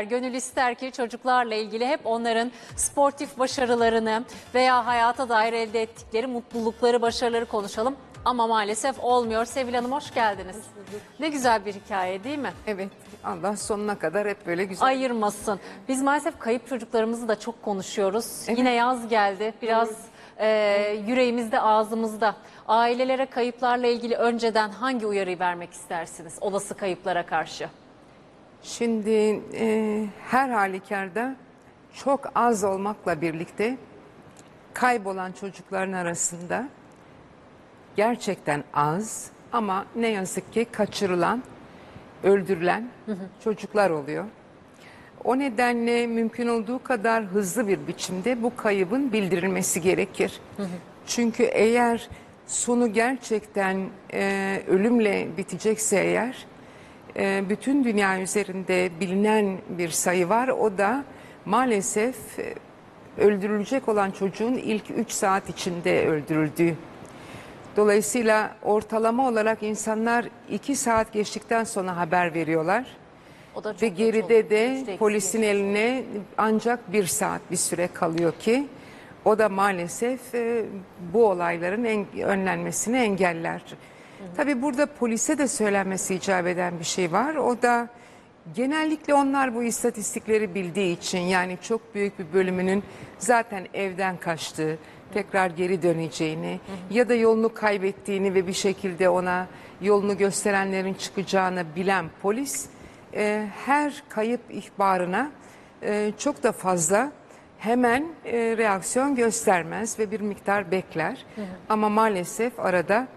Gönül ister ki çocuklarla ilgili hep onların sportif başarılarını veya hayata dair elde ettikleri mutlulukları, başarıları konuşalım. Ama maalesef olmuyor. Sevil Hanım hoş geldiniz. Ne güzel bir hikaye değil mi? Evet. Allah sonuna kadar hep böyle güzel. Ayırmasın. Biz maalesef kayıp çocuklarımızı da çok konuşuyoruz. Yine yaz geldi. Biraz e, yüreğimizde, ağzımızda. Ailelere kayıplarla ilgili önceden hangi uyarıyı vermek istersiniz? Olası kayıplara karşı. Şimdi e, her halükarda çok az olmakla birlikte kaybolan çocukların arasında gerçekten az ama ne yazık ki kaçırılan, öldürülen çocuklar oluyor. O nedenle mümkün olduğu kadar hızlı bir biçimde bu kaybın bildirilmesi gerekir. Çünkü eğer sonu gerçekten e, ölümle bitecekse eğer e, bütün dünya üzerinde bilinen bir sayı var. O da maalesef e, öldürülecek olan çocuğun ilk 3 saat içinde öldürüldüğü. Dolayısıyla ortalama olarak insanlar 2 saat geçtikten sonra haber veriyorlar. O da çok Ve geride oluyor. de Üçte polisin eline ancak bir saat bir süre kalıyor ki o da maalesef e, bu olayların en, önlenmesini engeller. Tabii burada polise de söylenmesi icap eden bir şey var. O da genellikle onlar bu istatistikleri bildiği için yani çok büyük bir bölümünün zaten evden kaçtığı, tekrar geri döneceğini ya da yolunu kaybettiğini ve bir şekilde ona yolunu gösterenlerin çıkacağını bilen polis e, her kayıp ihbarına e, çok da fazla hemen e, reaksiyon göstermez ve bir miktar bekler. Ama maalesef arada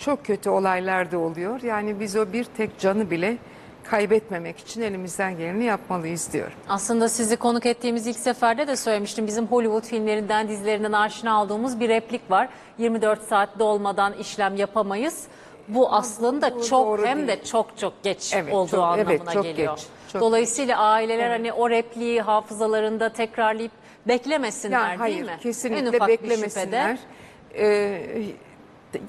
çok kötü olaylar da oluyor. Yani biz o bir tek canı bile kaybetmemek için elimizden geleni yapmalıyız diyor. Aslında sizi konuk ettiğimiz ilk seferde de söylemiştim. Bizim Hollywood filmlerinden, dizilerinden aşina olduğumuz bir replik var. 24 saatte olmadan işlem yapamayız. Bu aslında bu çok doğru hem değil. de çok çok geç Evet, olduğu çok- anlamına evet, çok geliyor. geç, çok Dolayısıyla aileler hani o repliği hafızalarında tekrarlayıp beklemesinler Yani değil hayır mi? En kesinlikle ufak bir beklemesinler. şüphede. Ee,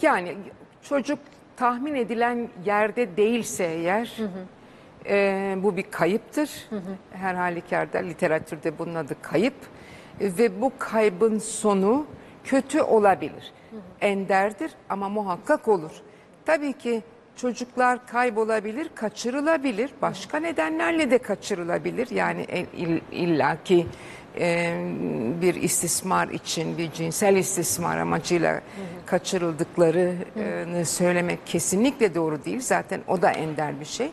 yani çocuk tahmin edilen yerde değilse eğer e, bu bir kayıptır. Her halükarda literatürde bunun adı kayıp ve bu kaybın sonu kötü olabilir. Enderdir ama muhakkak olur. Tabii ki çocuklar kaybolabilir, kaçırılabilir. Başka nedenlerle de kaçırılabilir. Yani illaki e, bir istismar için, bir cinsel istismar amacıyla kaçırıldıklarını söylemek kesinlikle doğru değil. Zaten o da ender bir şey.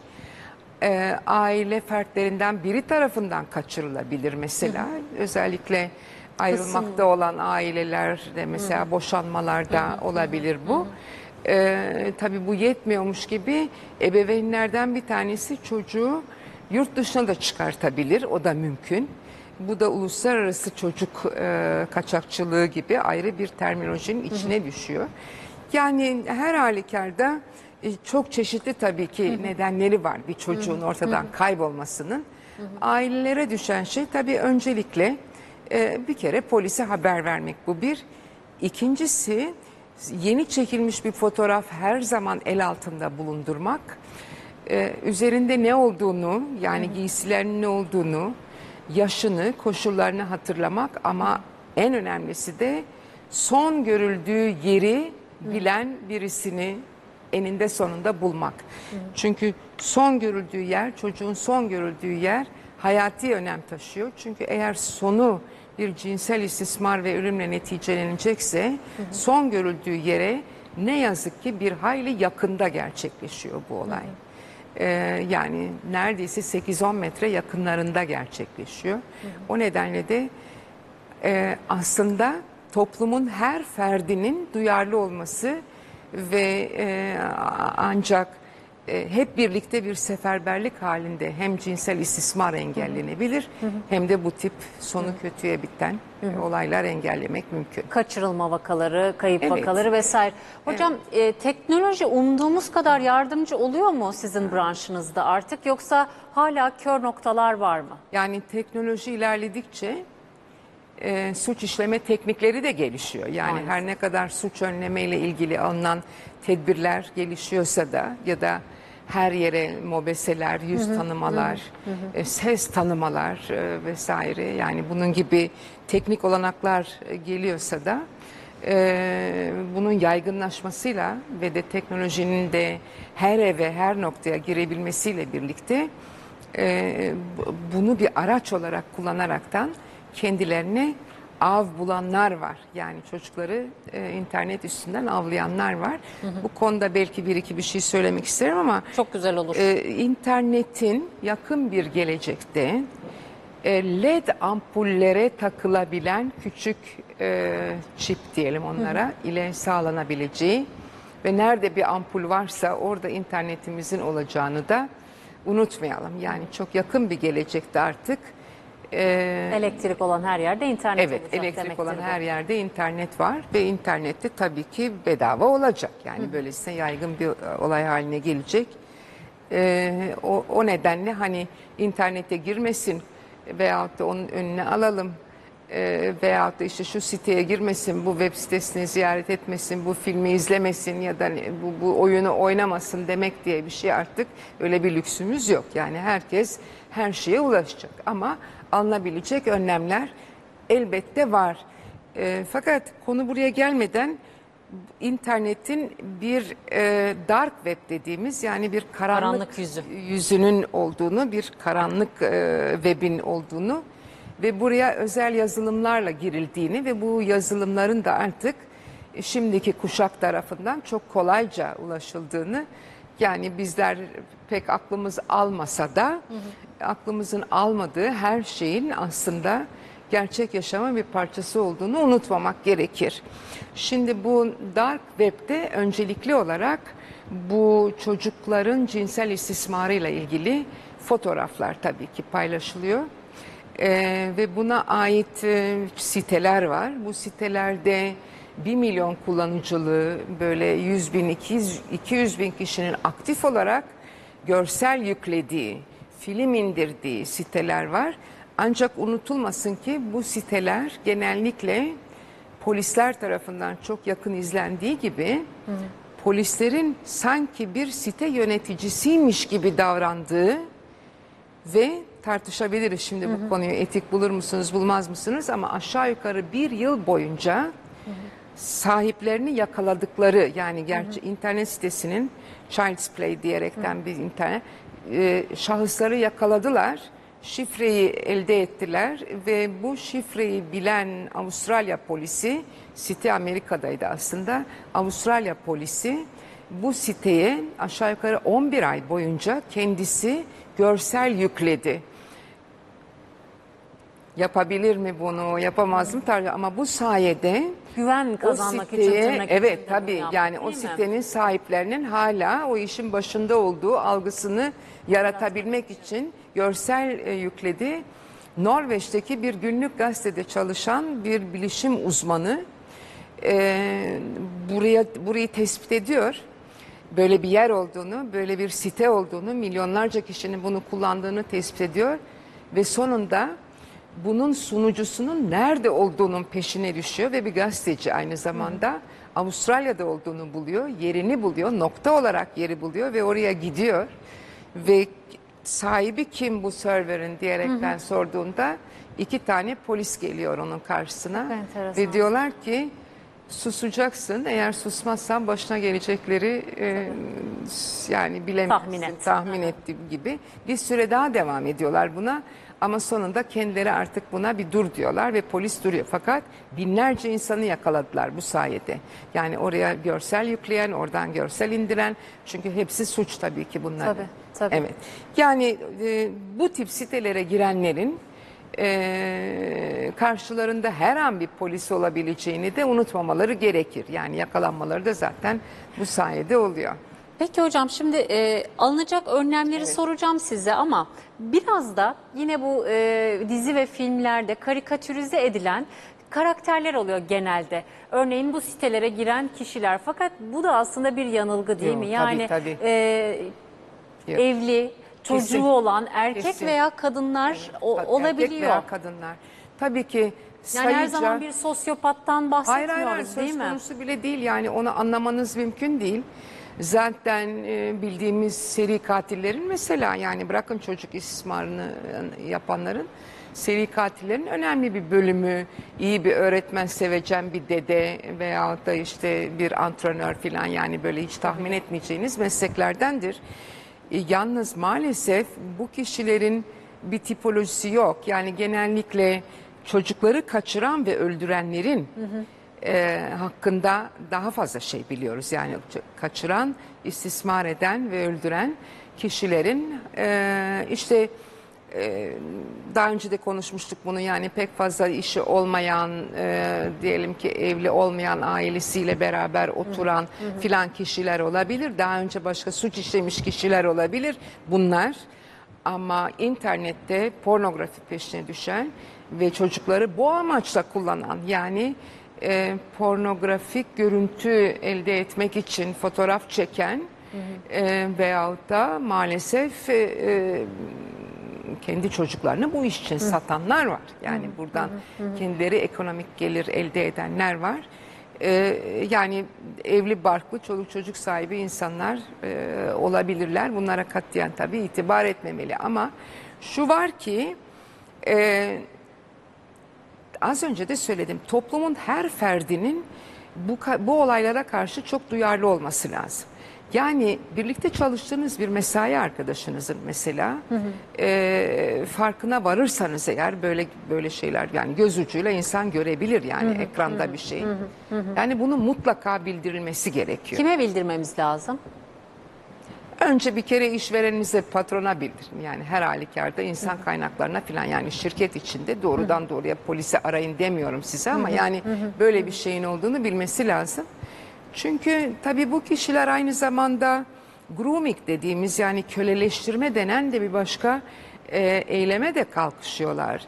E, aile fertlerinden biri tarafından kaçırılabilir mesela. Özellikle ayrılmakta olan ailelerde mesela boşanmalarda olabilir bu. Ee, tabii bu yetmiyormuş gibi ebeveynlerden bir tanesi çocuğu yurt dışına da çıkartabilir. O da mümkün. Bu da uluslararası çocuk e, kaçakçılığı gibi ayrı bir terminolojinin içine düşüyor. Yani her halükarda e, çok çeşitli tabii ki nedenleri var bir çocuğun ortadan kaybolmasının. Ailelere düşen şey tabii öncelikle e, bir kere polise haber vermek bu bir. İkincisi yeni çekilmiş bir fotoğraf her zaman el altında bulundurmak. Ee, üzerinde ne olduğunu yani giysilerinin ne olduğunu, yaşını, koşullarını hatırlamak ama en önemlisi de son görüldüğü yeri bilen birisini eninde sonunda bulmak. Çünkü son görüldüğü yer, çocuğun son görüldüğü yer hayati önem taşıyor. Çünkü eğer sonu bir cinsel istismar ve ölümle neticelenecekse son görüldüğü yere ne yazık ki bir hayli yakında gerçekleşiyor bu olay. Ee, yani neredeyse 8-10 metre yakınlarında gerçekleşiyor. O nedenle de e, aslında toplumun her ferdinin duyarlı olması ve e, ancak e, hep birlikte bir seferberlik halinde hem cinsel istismar engellenebilir hem de bu tip sonu kötüye biten e, olaylar engellemek mümkün. kaçırılma vakaları, kayıp Evet. vakaları vesaire. Hocam e, teknoloji umduğumuz kadar yardımcı oluyor mu sizin branşınızda artık yoksa hala kör noktalar var mı? Yani teknoloji ilerledikçe e, suç işleme teknikleri de gelişiyor. Yani Maalesef. her ne kadar suç önleme ile ilgili alınan tedbirler gelişiyorsa da ya da her yere mobeseler, yüz tanımalar, e, ses tanımalar e, vesaire. Yani bunun gibi teknik olanaklar e, geliyorsa da e, bunun yaygınlaşmasıyla ve de teknolojinin de her eve her noktaya girebilmesiyle birlikte e, bu- bunu bir araç olarak kullanaraktan kendilerine av bulanlar var. Yani çocukları e, internet üstünden avlayanlar var. Bu konuda belki bir iki bir şey söylemek isterim ama Çok güzel olur. e, internetin yakın bir gelecekte e, LED ampullere takılabilen küçük e, çip diyelim onlara ile sağlanabileceği ve nerede bir ampul varsa orada internetimizin olacağını da unutmayalım. Yani çok yakın bir gelecekte artık e, Elektrik olan her yerde internet Evet, olacak elektrik olan bu. her yerde internet var ve internette tabii ki bedava olacak. Yani böylesine yaygın bir e, olay haline gelecek. Ee, o, o nedenle hani internete girmesin veyahut da onun önüne alalım e, veyahut da işte şu siteye girmesin, bu web sitesini ziyaret etmesin, bu filmi izlemesin ya da bu, bu oyunu oynamasın demek diye bir şey artık öyle bir lüksümüz yok. Yani herkes her şeye ulaşacak ama alınabilecek önlemler elbette var. E, fakat konu buraya gelmeden internetin bir e, dark web dediğimiz yani bir karanlık, Karanlık yüzü. yüzünün olduğunu, bir karanlık e, webin olduğunu ve buraya özel yazılımlarla girildiğini ve bu yazılımların da artık şimdiki kuşak tarafından çok kolayca ulaşıldığını yani bizler pek aklımız almasa da aklımızın almadığı her şeyin aslında gerçek yaşamın bir parçası olduğunu unutmamak gerekir. Şimdi bu dark web'de öncelikli olarak bu çocukların cinsel istismarıyla ilgili fotoğraflar tabii ki paylaşılıyor. Ee, ve buna ait e, siteler var. Bu sitelerde 1 milyon kullanıcılı böyle 100 bin 200, 200 bin kişinin aktif olarak görsel yüklediği, film indirdiği siteler var. Ancak unutulmasın ki bu siteler genellikle polisler tarafından çok yakın izlendiği gibi polislerin sanki bir site yöneticisiymiş gibi davrandığı ve tartışabiliriz şimdi bu konuyu etik bulur musunuz bulmaz mısınız? Ama aşağı yukarı bir yıl boyunca sahiplerini yakaladıkları yani gerçi internet sitesinin Child's Play diyerekten bir internet e, şahısları yakaladılar şifreyi elde ettiler ve bu şifreyi bilen Avustralya polisi site Amerika'daydı aslında Avustralya polisi bu siteye aşağı yukarı 11 ay boyunca kendisi görsel yükledi. Yapabilir mi bunu, yapamaz mı tartışılır. ama bu sayede Güven o kazanmak için siteye, tırnak içinde evet bunu tabii yaptı, yani o değil mi? sitenin sahiplerinin hala o işin başında olduğu algısını yaratabilmek için görsel e, yükledi. Norveç'teki bir günlük gazetede çalışan bir bilişim uzmanı e, buraya burayı tespit ediyor. Böyle bir yer olduğunu, böyle bir site olduğunu, milyonlarca kişinin bunu kullandığını tespit ediyor ve sonunda bunun sunucusunun nerede olduğunun peşine düşüyor ve bir gazeteci aynı zamanda Avustralya'da olduğunu buluyor, yerini buluyor, nokta olarak yeri buluyor ve oraya gidiyor ve sahibi kim bu server'ın diyerekten sorduğunda iki tane polis geliyor onun karşısına Enteresan. ve diyorlar ki susacaksın. Eğer susmazsan başına gelecekleri e, yani bilemezsin. Tahmin et. tahmin ettiğim gibi. Bir süre daha devam ediyorlar buna. Ama sonunda kendileri artık buna bir dur diyorlar ve polis duruyor. Fakat binlerce insanı yakaladılar bu sayede. Yani oraya görsel yükleyen oradan görsel indiren. Çünkü hepsi suç tabii ki bunlar Tabii, tabii. evet. Yani e, bu tip sitelere girenlerin e, karşılarında her an bir polis olabileceğini de unutmamaları gerekir. Yani yakalanmaları da zaten bu sayede oluyor. Peki hocam şimdi e, alınacak önlemleri soracağım size ama biraz da yine bu e, dizi ve filmlerde karikatürize edilen karakterler oluyor genelde. Örneğin bu sitelere giren kişiler fakat bu da aslında bir yanılgı değil Yok, mi? tabii, Yani tabii. e, Yok. evli, çocuğu Kesin. olan erkek Kesin. veya kadınlar o- Erkek olabiliyor. veya kadınlar. Tabii ki Yani her sayıca... zaman bir sosyopattan Hayır bahsetmiyoruz hayır, hayır değil mi? konusu bile değil yani onu anlamanız mümkün değil. Zaten e, bildiğimiz seri katillerin mesela yani bırakın çocuk istismarını e, yapanların seri katillerin önemli bir bölümü iyi bir öğretmen sevecen bir dede veyahut da işte bir antrenör falan yani böyle hiç tahmin etmeyeceğiniz mesleklerdendir. E, Yalnız maalesef bu kişilerin bir tipolojisi yok. Yani genellikle çocukları kaçıran ve öldürenlerin e, hakkında daha fazla şey biliyoruz. Yani kaçıran, istismar eden ve öldüren kişilerin e, işte e, daha önce de konuşmuştuk bunu yani pek fazla işi olmayan e, diyelim ki evli olmayan ailesiyle beraber oturan filan kişiler olabilir. Daha önce başka suç işlemiş kişiler olabilir. Bunlar ama internette pornografi peşine düşen ve çocukları bu amaçla kullanan yani e, pornografik görüntü elde etmek için fotoğraf çeken e, veyahut da maalesef e, e, kendi çocuklarını bu iş için satanlar var. Yani buradan kendileri ekonomik gelir elde edenler var. Ee, yani evli barklı çoluk çocuk sahibi insanlar e, olabilirler. Bunlara katiyen tabii itibar etmemeli ama şu var ki e, az önce de söyledim toplumun her ferdinin bu, bu olaylara karşı çok duyarlı olması lazım. Yani birlikte çalıştığınız bir mesai arkadaşınızın mesela e, farkına varırsanız eğer böyle böyle şeyler yani göz ucuyla insan görebilir yani ekranda bir şey. Yani bunu mutlaka bildirilmesi gerekiyor. Kime bildirmemiz lazım? Önce bir kere işvereninize, patrona bildirin. Yani her halükarda insan kaynaklarına falan yani şirket içinde doğrudan doğruya polisi arayın demiyorum size ama yani böyle bir şeyin olduğunu bilmesi lazım. Çünkü tabii bu kişiler aynı zamanda grooming dediğimiz yani köleleştirme denen de bir başka e, eyleme de kalkışıyorlar.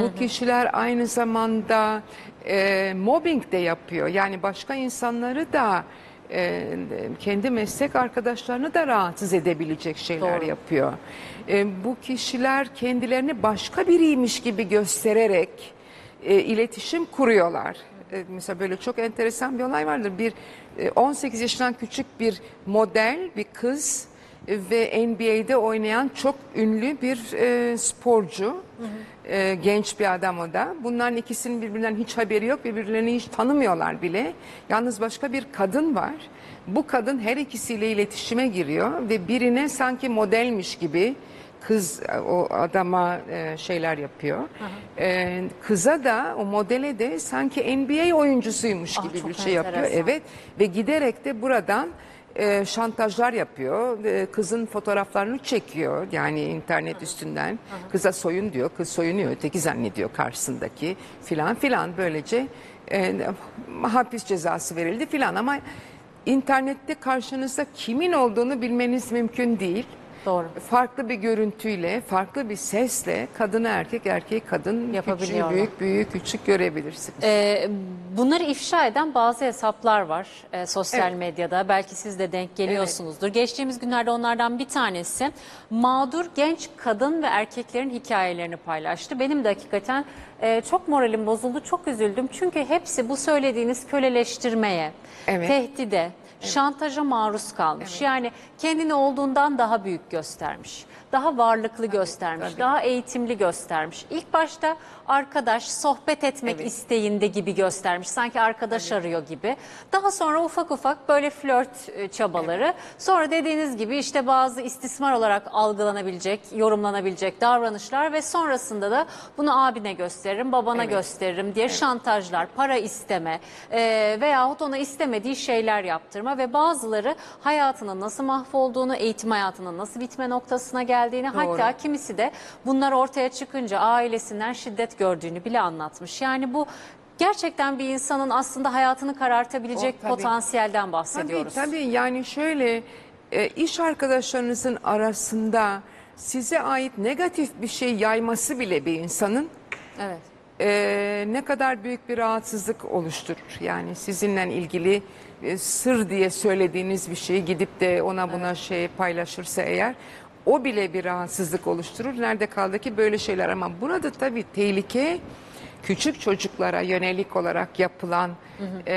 Bu kişiler aynı zamanda e, mobbing de yapıyor. Yani başka insanları da e, kendi meslek arkadaşlarını da rahatsız edebilecek şeyler Doğru. yapıyor. E, bu kişiler kendilerini başka biriymiş gibi göstererek e, iletişim kuruyorlar. E, mesela böyle çok enteresan bir olay vardır. Bir e, 18 yaşından küçük bir model, bir kız e, ve NBA'de oynayan çok ünlü bir e, sporcu. E, genç bir adam o da. Bunların ikisinin birbirinden hiç haberi yok. Birbirlerini hiç tanımıyorlar bile. Yalnız başka bir kadın var. Bu kadın her ikisiyle iletişime giriyor ve birine sanki modelmiş gibi kız e, o adama e, şeyler yapıyor. E, kıza da o modele de sanki NBA oyuncusuymuş Ah, gibi çok bir şey yapıyor. enteresan. Evet ve giderek de buradan e, şantajlar yapıyor. E, kızın fotoğraflarını çekiyor yani internet üstünden. Kıza soyun diyor. Kız soyunuyor. Öteki zannediyor karşısındaki filan filan böylece e, hapis cezası verildi filan ama internette karşınızda kimin olduğunu bilmeniz mümkün değil. Doğru. Farklı bir görüntüyle, farklı bir sesle kadını erkek, erkeği kadın, küçüğü büyük, büyük küçük görebilirsiniz. Ee, bunları ifşa eden bazı hesaplar var e, sosyal Evet. medyada. Belki siz de denk geliyorsunuzdur. Geçtiğimiz günlerde onlardan bir tanesi mağdur genç kadın ve erkeklerin hikayelerini paylaştı. Benim de hakikaten e, çok moralim bozuldu, çok üzüldüm. Çünkü hepsi bu söylediğiniz köleleştirmeye, Evet. tehdide, şantaja maruz kalmış. Yani kendini olduğundan daha büyük göstermiş. Daha varlıklı göstermiş, tabii. daha eğitimli göstermiş. İlk başta arkadaş, sohbet etmek Evet. isteğinde gibi göstermiş. Sanki arkadaş arıyor gibi. Daha sonra ufak ufak böyle flört e, çabaları. Sonra dediğiniz gibi işte bazı istismar olarak algılanabilecek, yorumlanabilecek davranışlar ve sonrasında da bunu abine gösteririm, babana Evet. gösteririm diye şantajlar, para isteme e, veyahut ona istemediği şeyler yaptırma ve bazıları hayatının nasıl mahvolduğunu, eğitim hayatının nasıl bitme noktasına geldiğini hatta kimisi de bunlar ortaya çıkınca ailesinden şiddet gördüğünü bile anlatmış. Yani bu gerçekten bir insanın aslında hayatını karartabilecek O, tabii. potansiyelden bahsediyoruz. Tabii tabii yani şöyle e, iş arkadaşlarınızın arasında size ait negatif bir şey yayması bile bir insanın Evet. e, ne kadar büyük bir rahatsızlık oluşturur. Yani sizinle ilgili e, sır diye söylediğiniz bir şeyi gidip de ona buna şey paylaşırsa eğer o bile bir rahatsızlık oluşturur. Nerede kaldı ki böyle şeyler ama burada tabii tehlike küçük çocuklara yönelik olarak yapılan e,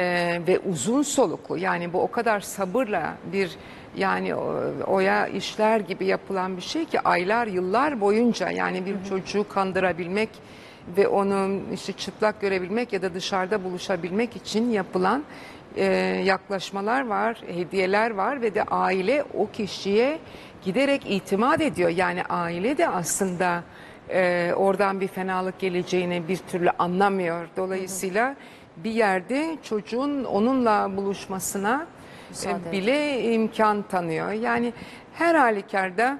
ve uzun soluklu yani bu o kadar sabırla bir yani o- oya işler gibi yapılan bir şey ki aylar yıllar boyunca yani bir çocuğu kandırabilmek ve onu işte çıplak görebilmek ya da dışarıda buluşabilmek için yapılan e, yaklaşmalar var, hediyeler var ve de aile o kişiye giderek itimat ediyor. Yani aile de aslında e, oradan bir fenalık geleceğini bir türlü anlamıyor. Dolayısıyla bir yerde çocuğun onunla buluşmasına e, bile imkan tanıyor. Yani her halükarda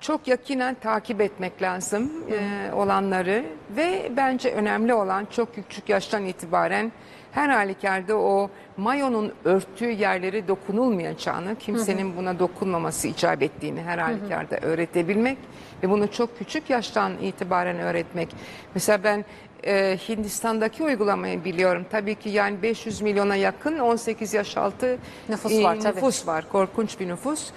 çok yakinen takip etmek lazım e, olanları ve bence önemli olan çok küçük yaştan itibaren her halükarda o mayonun örttüğü yerleri dokunulmayacağını, kimsenin buna dokunmaması icap ettiğini her halükarda öğretebilmek ve bunu çok küçük yaştan itibaren öğretmek. Mesela ben e, Hindistan'daki uygulamayı biliyorum. Tabii ki yani 500 milyona yakın 18 yaş altı Nüfus var, tabii. nüfus var. Korkunç bir nüfus.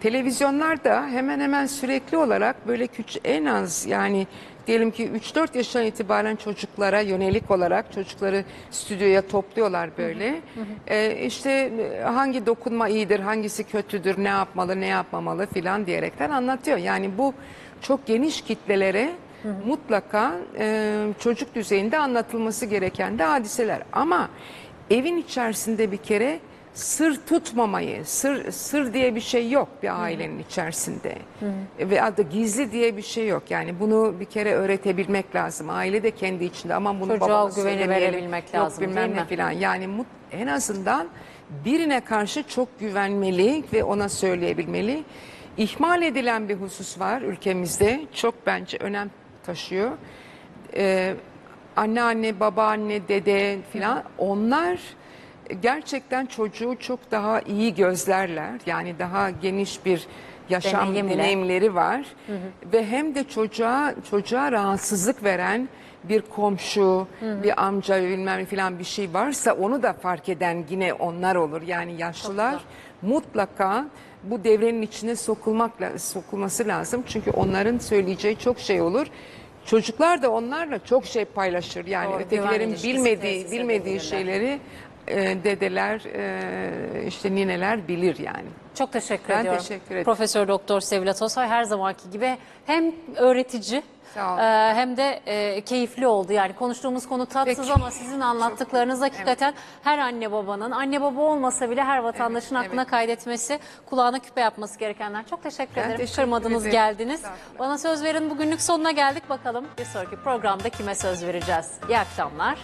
Televizyonlarda hemen hemen sürekli olarak böyle küçük en az yani diyelim ki 3-4 yaşından itibaren çocuklara yönelik olarak çocukları stüdyoya topluyorlar böyle. Ee, işte e, hangi dokunma iyidir, hangisi kötüdür, ne yapmalı, ne yapmamalı filan diyerekten anlatıyor. Yani bu çok geniş kitlelere mutlaka e, çocuk düzeyinde anlatılması gereken de hadiseler. Ama evin içerisinde bir kere sır tutmamayı, sır sır diye bir şey yok bir ailenin içerisinde. Ve adı gizli diye bir şey yok. Yani bunu bir kere öğretebilmek lazım. Aile de kendi içinde ama bunu Çocuğa babama güveni verebilmek yok lazım, bilmem ne mi? filan. Yani mut, en azından birine karşı çok güvenmeli ve ona söyleyebilmeli. İhmal edilen bir husus var ülkemizde. Çok bence önem taşıyor. Ee, anneanne, babaanne, dede filan onlar gerçekten çocuğu çok daha iyi gözlerler. Yani daha geniş bir yaşam Deneyimle. deneyimleri var. Ve hem de çocuğa çocuğa rahatsızlık veren bir komşu, bir amca bilmem filan bir şey varsa onu da fark eden yine onlar olur. Yani yaşlılar mutlaka bu devrenin içine sokulmakla sokulması lazım. Çünkü onların söyleyeceği çok şey olur. Çocuklar da onlarla çok şey paylaşır. Yani Doğru, ötekilerin bilmediği bilmediği şeyleri e, dedeler e, işte nineler bilir yani. Çok teşekkür Ben ediyorum. teşekkür ederim. Profesör Doktor Sevilat Osay her zamanki gibi hem öğretici Sağ e, hem de e, keyifli oldu. Yani konuştuğumuz konu tatsız Peki. ama sizin anlattıklarınız hakikaten her anne babanın, anne baba olmasa bile her vatandaşın Evet, aklına evet. kaydetmesi, kulağına küpe yapması gerekenler. Çok teşekkür Ben ederim. teşekkür Kırmadınız, ederim. geldiniz. Estağfurullah. Bana söz verin bugünlük sonuna geldik bakalım. Bir sonraki programda kime söz vereceğiz? İyi akşamlar.